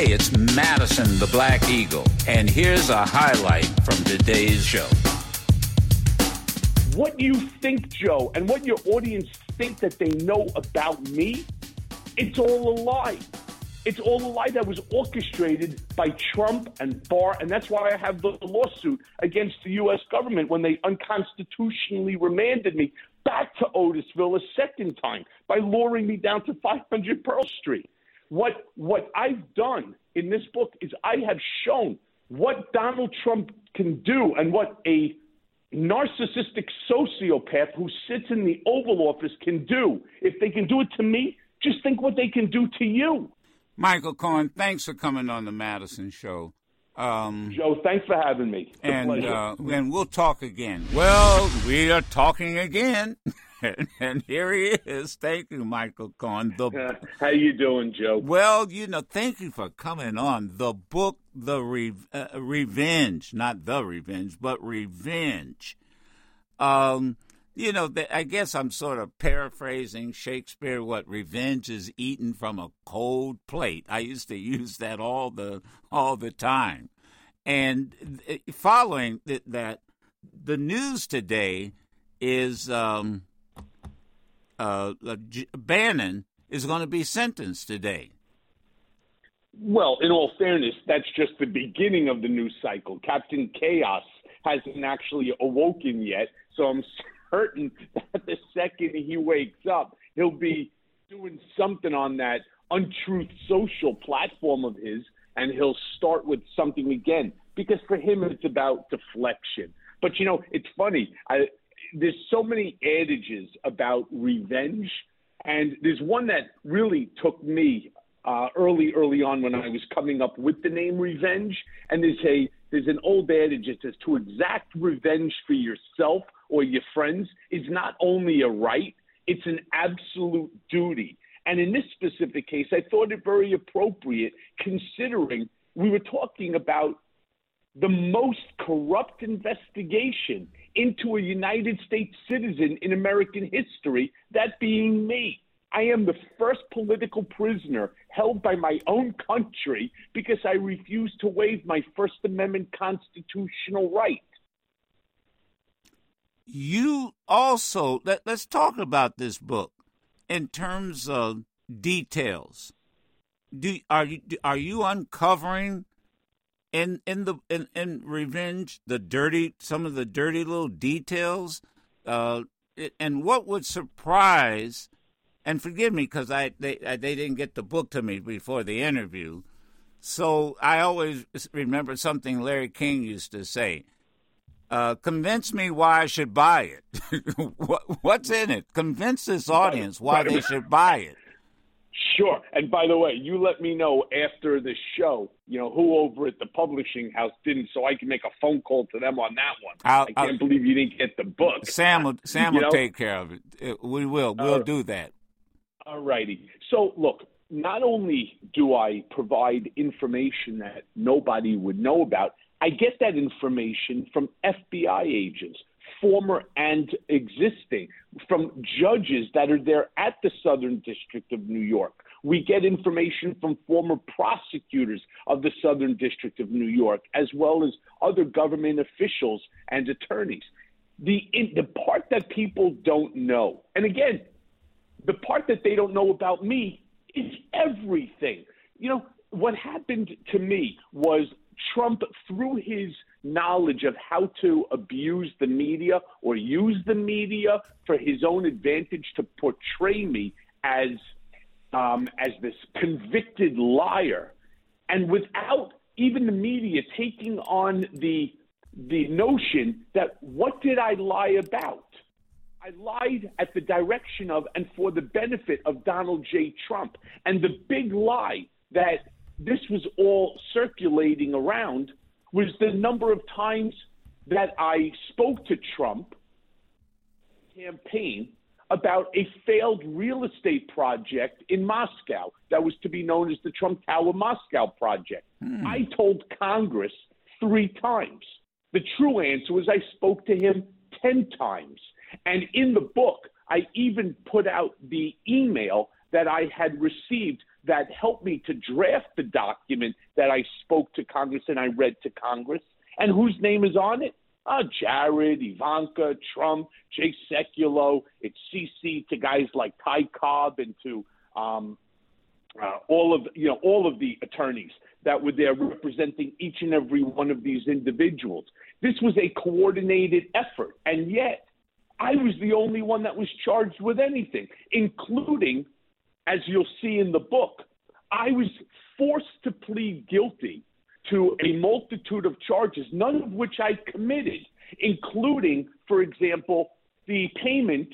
Hey, it's Madison the Black Eagle, and here's a highlight from today's show. What you think, Joe, and what your audience think that they know about me, it's all a lie. It's all a lie that was orchestrated by Trump and Barr, and that's why I have the lawsuit against the U.S. government when they unconstitutionally remanded me back to Otisville a second time by luring me down to 500 Pearl Street. What what I've done in this book is I have shown what Donald Trump can do and what a narcissistic sociopath who sits in the Oval Office can do. If they can do it to me, just think what they can do to you. Michael Cohen, thanks for coming on the Madison Show. Um, Joe, thanks for having me. And uh, and we'll talk again. Well, we are talking again. and here he is. Thank you, Michael Cohen. The, how you doing, Joe? Well, you know, thank you for coming on. The book, The Re- uh, Revenge, not The Revenge, but Revenge. Um, you know, the, I guess I'm sort of paraphrasing Shakespeare. What revenge is eaten from a cold plate. I used to use that all the all the time, and uh, following that, the news today is um, uh, Bannon is going to be sentenced today. Well, in all fairness, that's just the beginning of the news cycle. Captain Chaos hasn't actually awoken yet, so I'm that the second he wakes up, he'll be doing something on that untruth social platform of his, and he'll start with something again. Because for him, it's about deflection. But you know, it's funny. I, there's so many adages about revenge, and there's one that really took me uh, early, early on when I was coming up with the name revenge. And there's a there's an old adage that says to exact revenge for yourself or your friends is not only a right, it's an absolute duty. And in this specific case, I thought it very appropriate considering we were talking about the most corrupt investigation into a United States citizen in American history, that being me. I am the first political prisoner held by my own country because I refused to waive my First Amendment constitutional right. You also, let, us talk about this book in terms of details. Do, are, you, are you uncovering in in the in, in revenge the dirty some of the dirty little details uh and what would surprise and forgive me because I they I, they didn't get the book to me before the interview so I always remember something Larry King used to say uh, convince me why I should buy it. what, what's in it? Convince this audience why they should buy it. Sure. And by the way, you let me know after the show, you know, who over at the publishing house didn't, so I can make a phone call to them on that one. I'll, I can not believe you didn't get the book. Sam will, Sam will know? take care of it. We will. We'll uh, do that. All righty. So, look, not only do I provide information that nobody would know about, I get that information from FBI agents former and existing, from judges that are there at the Southern District of New York. We get information from former prosecutors of the Southern District of New York, as well as other government officials and attorneys. The, in, the part that people don't know, and again, the part that they don't know about me is everything. You know, what happened to me was Trump, through his knowledge of how to abuse the media or use the media for his own advantage to portray me as um, as this convicted liar, and without even the media taking on the the notion that what did I lie about? I lied at the direction of and for the benefit of Donald J. Trump. And the big lie that this was all circulating around was the number of times that I spoke to Trump campaign about a failed real estate project in Moscow that was to be known as the Trump Tower Moscow project. Hmm. I told Congress three times. The true answer was I spoke to him 10 times. And in the book, I even put out the email that I had received that helped me to draft the document that I spoke to Congress and I read to Congress, and whose name is on it? Uh, Jared, Ivanka, Trump, Jay Sekulow. It's CC to guys like Ty Cobb and to um, uh, all of you know all of the attorneys that were there representing each and every one of these individuals. This was a coordinated effort, and yet I was the only one that was charged with anything, including, as you'll see in the book, I was forced to plead guilty to a multitude of charges, none of which I committed, including, for example, the payment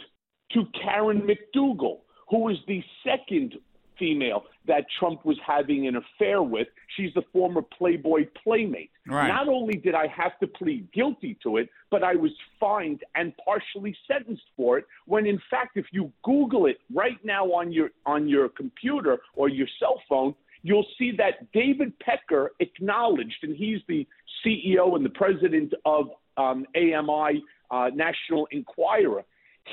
to Karen McDougal, who was the second female that Trump was having an affair with. She's the former Playboy playmate. Right. Not only did I have to plead guilty to it, but I was fined and partially sentenced for it. When in fact, if you Google it right now on your on your computer or your cell phone, you'll see that David Pecker acknowledged, and he's the CEO and the president of um, AMI uh, National Enquirer.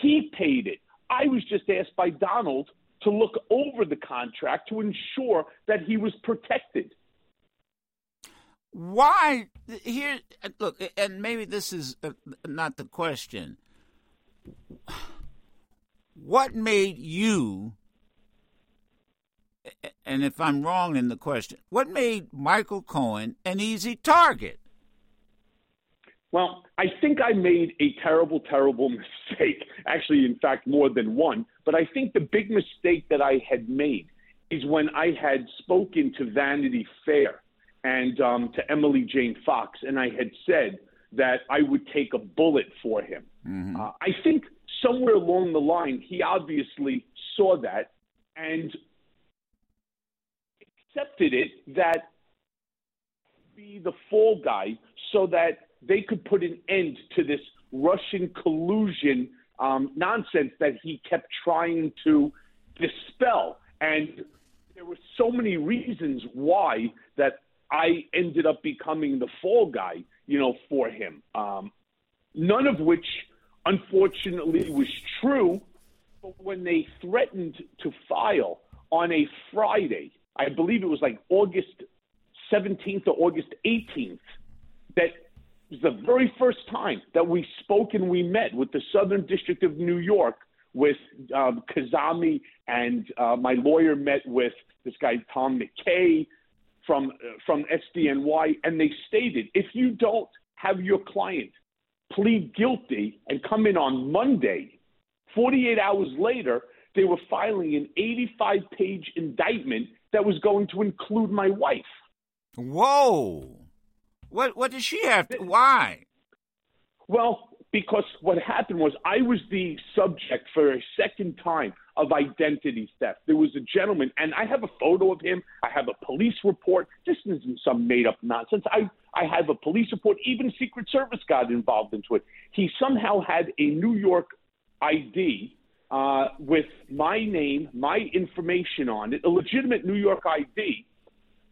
He paid it. I was just asked by Donald to look over the contract to ensure that he was protected. Why here? Look, and maybe this is uh, not the question. What made you? And if I'm wrong in the question, what made Michael Cohen an easy target? Well, I think I made a terrible, terrible mistake. Actually, in fact, more than one. But I think the big mistake that I had made is when I had spoken to Vanity Fair and um, to Emily Jane Fox, and I had said that I would take a bullet for him. Mm-hmm. Uh, I think somewhere along the line, he obviously saw that and accepted it that be the fall guy so that they could put an end to this Russian collusion um, nonsense that he kept trying to dispel. And there were so many reasons why that I ended up becoming the fall guy, you know, for him. Um, none of which, unfortunately, was true. But when they threatened to file on a Friday, I believe it was like August 17th or August 18th, that was the very first time that we spoke and we met with the Southern District of New York with um, Kazemi, and uh, my lawyer met with this guy Tom McKay from uh, from SDNY, and they stated if you don't have your client plead guilty and come in on Monday, 48 hours later, they were filing an 85 page indictment that was going to include my wife. Whoa. What what does she have? To, why? Well, because what happened was I was the subject for a second time of identity theft. There was a gentleman, and I have a photo of him. I have a police report. This isn't some made up nonsense. I I have a police report. Even Secret Service got involved into it. He somehow had a New York ID uh, with my name, my information on it, a legitimate New York ID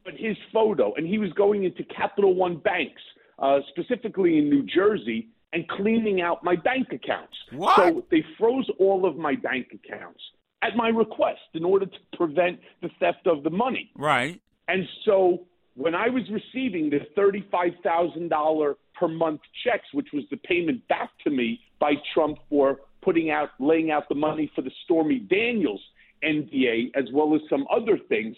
but his photo, and he was going into Capital One banks, uh, specifically in New Jersey, and cleaning out my bank accounts. What? So they froze all of my bank accounts at my request in order to prevent the theft of the money. Right. And so when I was receiving the $35,000 per month checks, which was the payment back to me by Trump for putting out, laying out the money for the Stormy Daniels NDA, as well as some other things,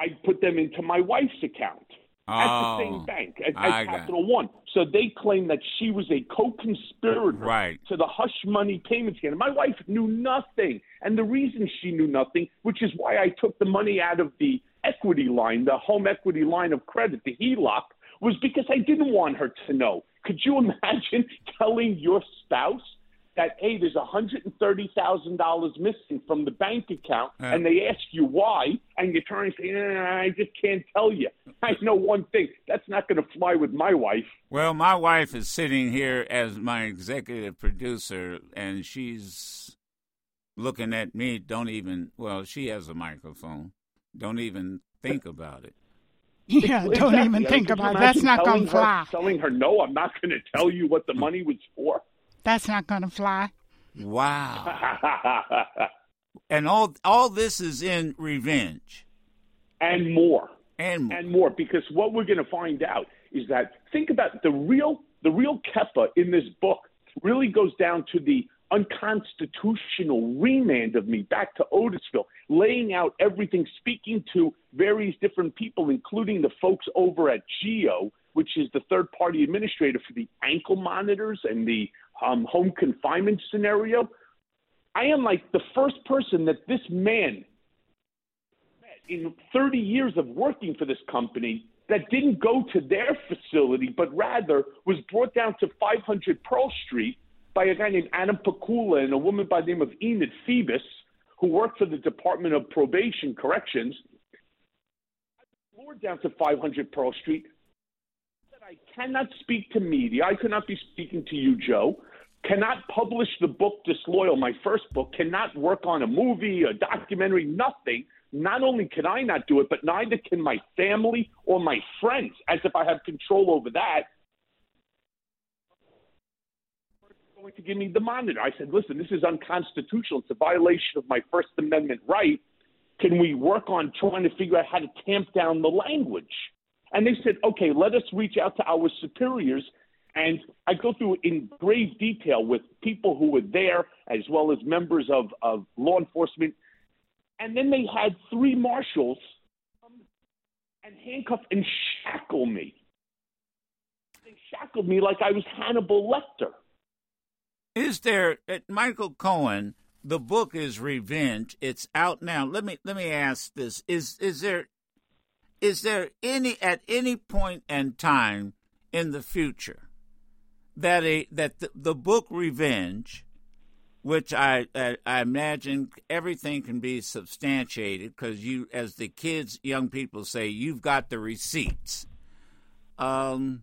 I put them into my wife's account oh, at the oh, same oh, bank at, at Capital One. So they claim that she was a co-conspirator right. to the hush money payment scandal. My wife knew nothing, and the reason she knew nothing, which is why I took the money out of the equity line, the home equity line of credit, the HELOC, was because I didn't want her to know. Could you imagine telling your spouse that hey, there's $130,000 missing from the bank account, yeah. and they ask you why, and you're trying to say, I just can't tell you. I know one thing that's not going to fly with my wife. Well, my wife is sitting here as my executive producer, and she's looking at me. Don't even, well, she has a microphone. Don't even think about it. Yeah, exactly. don't even think about it. That's not going to fly. Telling her, no, I'm not going to tell you what the money was for. That's not going to fly. Wow. and all all this is in revenge. and more. And more. And more, because what we're going to find out is that think about the real the real Kepa in this book really goes down to the unconstitutional remand of me back to Otisville, laying out everything, speaking to various different people, including the folks over at GEO, which is the third party administrator for the ankle monitors and the um, home confinement scenario. I am like the first person that this man, in 30 years of working for this company, that didn't go to their facility, but rather was brought down to 500 Pearl Street by a guy named Adam Pakula and a woman by the name of Enid Febus, who worked for the Department of Probation Corrections. Was down to 500 Pearl Street. I cannot speak to media. I could not be speaking to you, Joe. Cannot publish the book Disloyal, my first book. Cannot work on a movie, a documentary, nothing not only can I not do it, but neither can my family or my friends, as if I have control over that. Going to give me the monitor. I said, listen, this is unconstitutional. It's a violation of my First Amendment right. Can we work on trying to figure out how to tamp down the language? And they said, okay, let us reach out to our superiors. And I go through in grave detail with people who were there, as well as members of, of law enforcement and then they had three marshals and handcuff and shackle me. They shackled me like I was Hannibal Lecter. Is there uh, Michael Cohen? The book is Revenge. It's out now. Let me let me ask this: Is is there is there any at any and time in the future that a that the, the book Revenge which I, I, I imagine everything can be substantiated because you, as the kids, young people say, you've got the receipts. Um,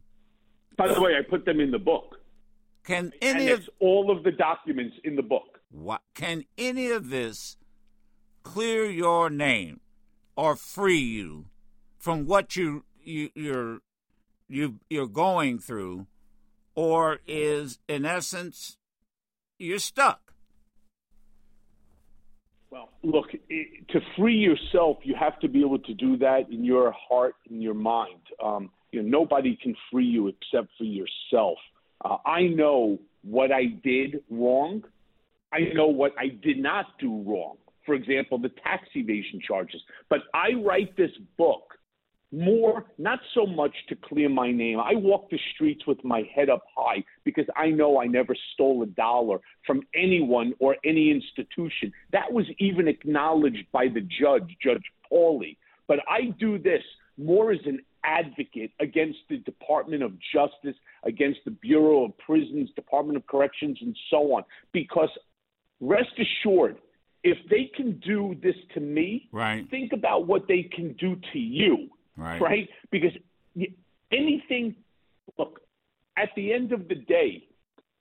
By the way, I put them in the book. Can any of all of the documents in the book? What can any of this clear your name or free you from what you, you you're you you're going through, or is in essence you're stuck? Well, look, to free yourself, you have to be able to do that in your heart and your mind. Um, you know, nobody can free you except for yourself. Uh, I know what I did wrong. I know what I did not do wrong. For example, the tax evasion charges. But I write this book more, not so much to clear my name. I walk the streets with my head up high because I know I never stole a dollar from anyone or any institution. That was even acknowledged by the judge, Judge Pauley. But I do this more as an advocate against the Department of Justice, against the Bureau of Prisons, Department of Corrections, and so on. Because rest assured, if they can do this to me, right. think about what they can do to you right? Right? Because anything, look, at the end of the day,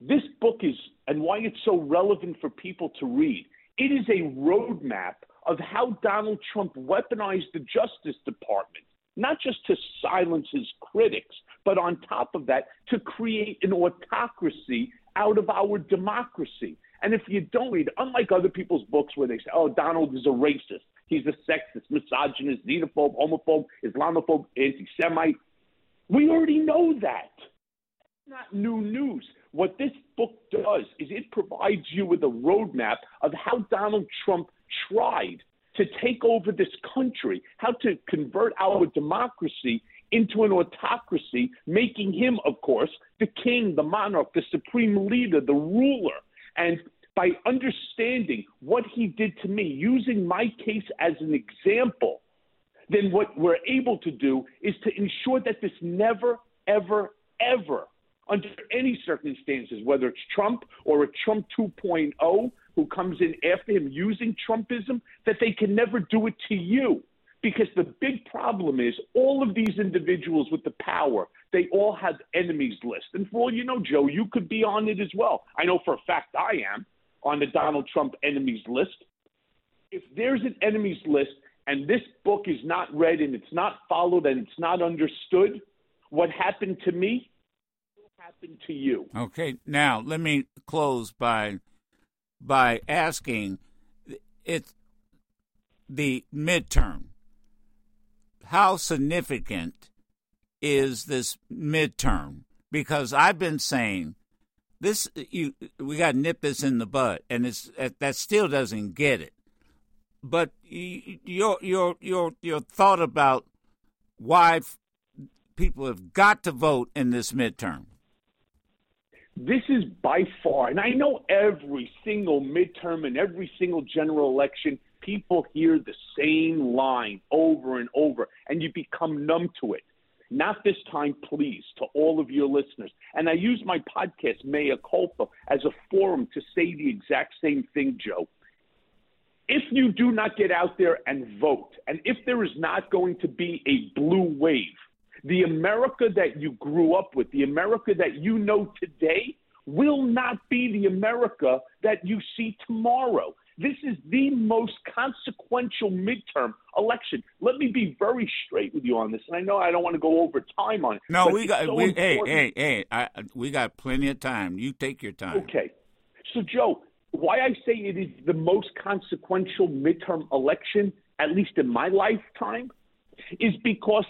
this book is, and why it's so relevant for people to read, it is a roadmap of how Donald Trump weaponized the Justice Department, not just to silence his critics, but on top of that, to create an autocracy out of our democracy. And if you don't read, unlike other people's books where they say, oh, Donald is a racist, He's a sexist, misogynist, xenophobe, homophobe, Islamophobe, anti Semite. We already know that. Not new news. What this book does is it provides you with a roadmap of how Donald Trump tried to take over this country, how to convert our democracy into an autocracy, making him, of course, the king, the monarch, the supreme leader, the ruler. And by understanding what he did to me, using my case as an example, then what we're able to do is to ensure that this never, ever, ever, under any circumstances, whether it's Trump or a Trump 2.0 who comes in after him using Trumpism, that they can never do it to you. Because the big problem is all of these individuals with the power, they all have enemies list. And for all you know, Joe, you could be on it as well. I know for a fact I am on the Donald Trump enemies list. If there's an enemies list and this book is not read and it's not followed and it's not understood, what happened to me will happen to you. Okay, now let me close by by asking it's the midterm. how significant is this midterm? Because I've been saying this, uh, you we got to nip this in the bud, and it's that still doesn't get it. But your your your your thought about why people have got to vote in this midterm. This is by far, and I know every single midterm and every single general election, people hear the same line over and over, and you become numb to it. Not this time, please, to all of your listeners. And I use my podcast, Mea Culpa, as a forum to say the exact same thing, Joe. If you do not get out there and vote, and if there is not going to be a blue wave, the America that you grew up with, the America that you know today, will not be the America that you see tomorrow. This is the most consequential midterm election. Let me be very straight with you on this, and I know I don't want to go over time on it. No, we got. So we, hey, hey, hey! I, we got plenty of time. You take your time. Okay. So, Joe, why I say it is the most consequential midterm election, at least in my lifetime, is because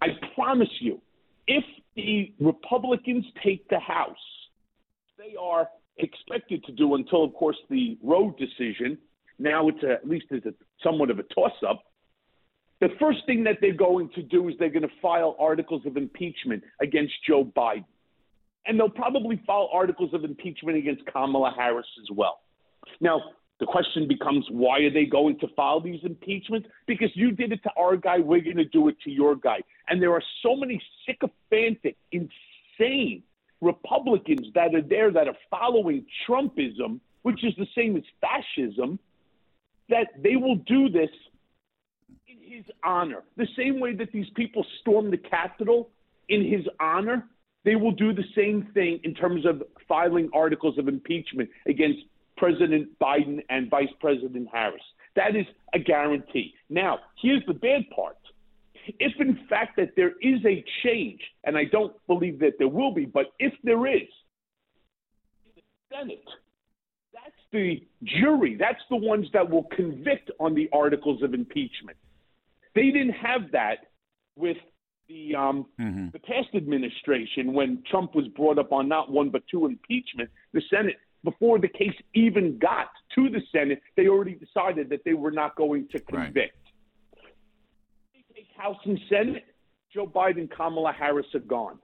I promise you, if the Republicans take the House, they are expected to do until, of course, the Roe decision. Now it's a, at least it's a, somewhat of a toss-up. The first thing that they're going to do is they're going to file articles of impeachment against Joe Biden. And they'll probably file articles of impeachment against Kamala Harris as well. Now, the question becomes why are they going to file these impeachments? Because you did it to our guy, we're going to do it to your guy. And there are so many sycophantic, insane Republicans that are there that are following Trumpism, which is the same as fascism, that they will do this his honor. The same way that these people stormed the Capitol in his honor, they will do the same thing in terms of filing articles of impeachment against President Biden and Vice President Harris. That is a guarantee. Now, here's the bad part. If in fact that there is a change, and I don't believe that there will be, but if there is, the Senate, that's the jury, that's the ones that will convict on the articles of impeachment. They didn't have that with the um, mm-hmm. the past administration when Trump was brought up on not one but two impeachment. The Senate before the case even got to the Senate, they already decided that they were not going to convict. Right. House and Senate, Joe Biden, Kamala Harris are gone.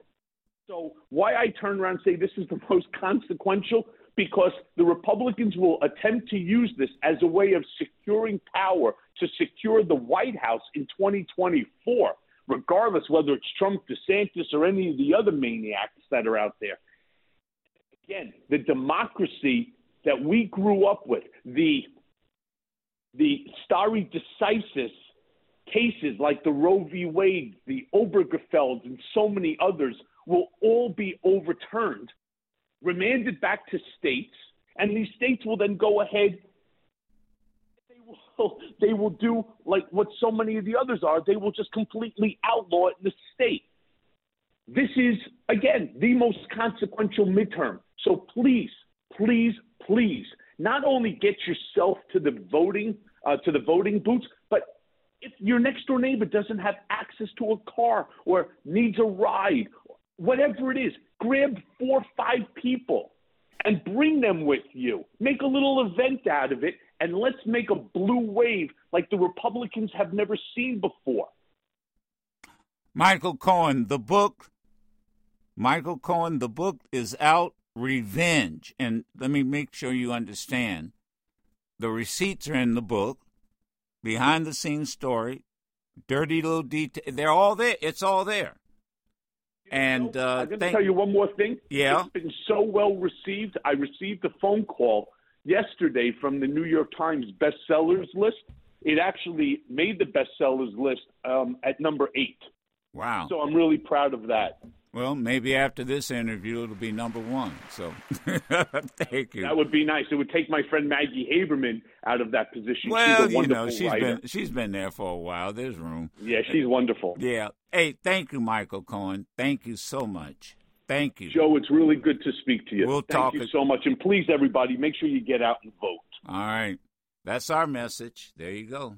So why I turn around and say this is the most consequential? Because the Republicans will attempt to use this as a way of securing power to secure the White House in 2024, regardless whether it's Trump, DeSantis, or any of the other maniacs that are out there again, the democracy that we grew up with, the the stare decisis cases like the Roe v. Wade, the Obergefell, and so many others will all be overturned, remanded back to states, and these states will then go ahead. They will, they will do like what so many of the others are. They will just completely outlaw it in the state. This is, again, the most consequential midterm. So please, please, please, not only get yourself to the voting uh, to the voting booths, but if your next door neighbor doesn't have access to a car or needs a ride, whatever it is, grab four or five people and bring them with you. Make a little event out of it, and let's make a blue wave like the Republicans have never seen before. Michael Cohen, the book. Michael Cohen, the book is out revenge. And let me make sure you understand the receipts are in the book, behind the scenes story, dirty little detail. They're all there. It's all there. And uh, I'm going to tell you one more thing. Yeah, it's been so well received. I received a phone call yesterday from the New York Times bestsellers list. It actually made the bestsellers list um, at number eight. Wow! So I'm really proud of that. Well, maybe after this interview, it'll be number one. So, thank you. That would be nice. It would take my friend Maggie Haberman out of that position. Well, you know, she's writer. been she's been there for a while. There's room. Yeah, she's wonderful. Yeah. Hey, thank you, Michael Cohen. Thank you so much. Thank you, Joe. It's really good to speak to you. We'll thank talk you so much, and please, everybody, make sure you get out and vote. All right, that's our message. There you go.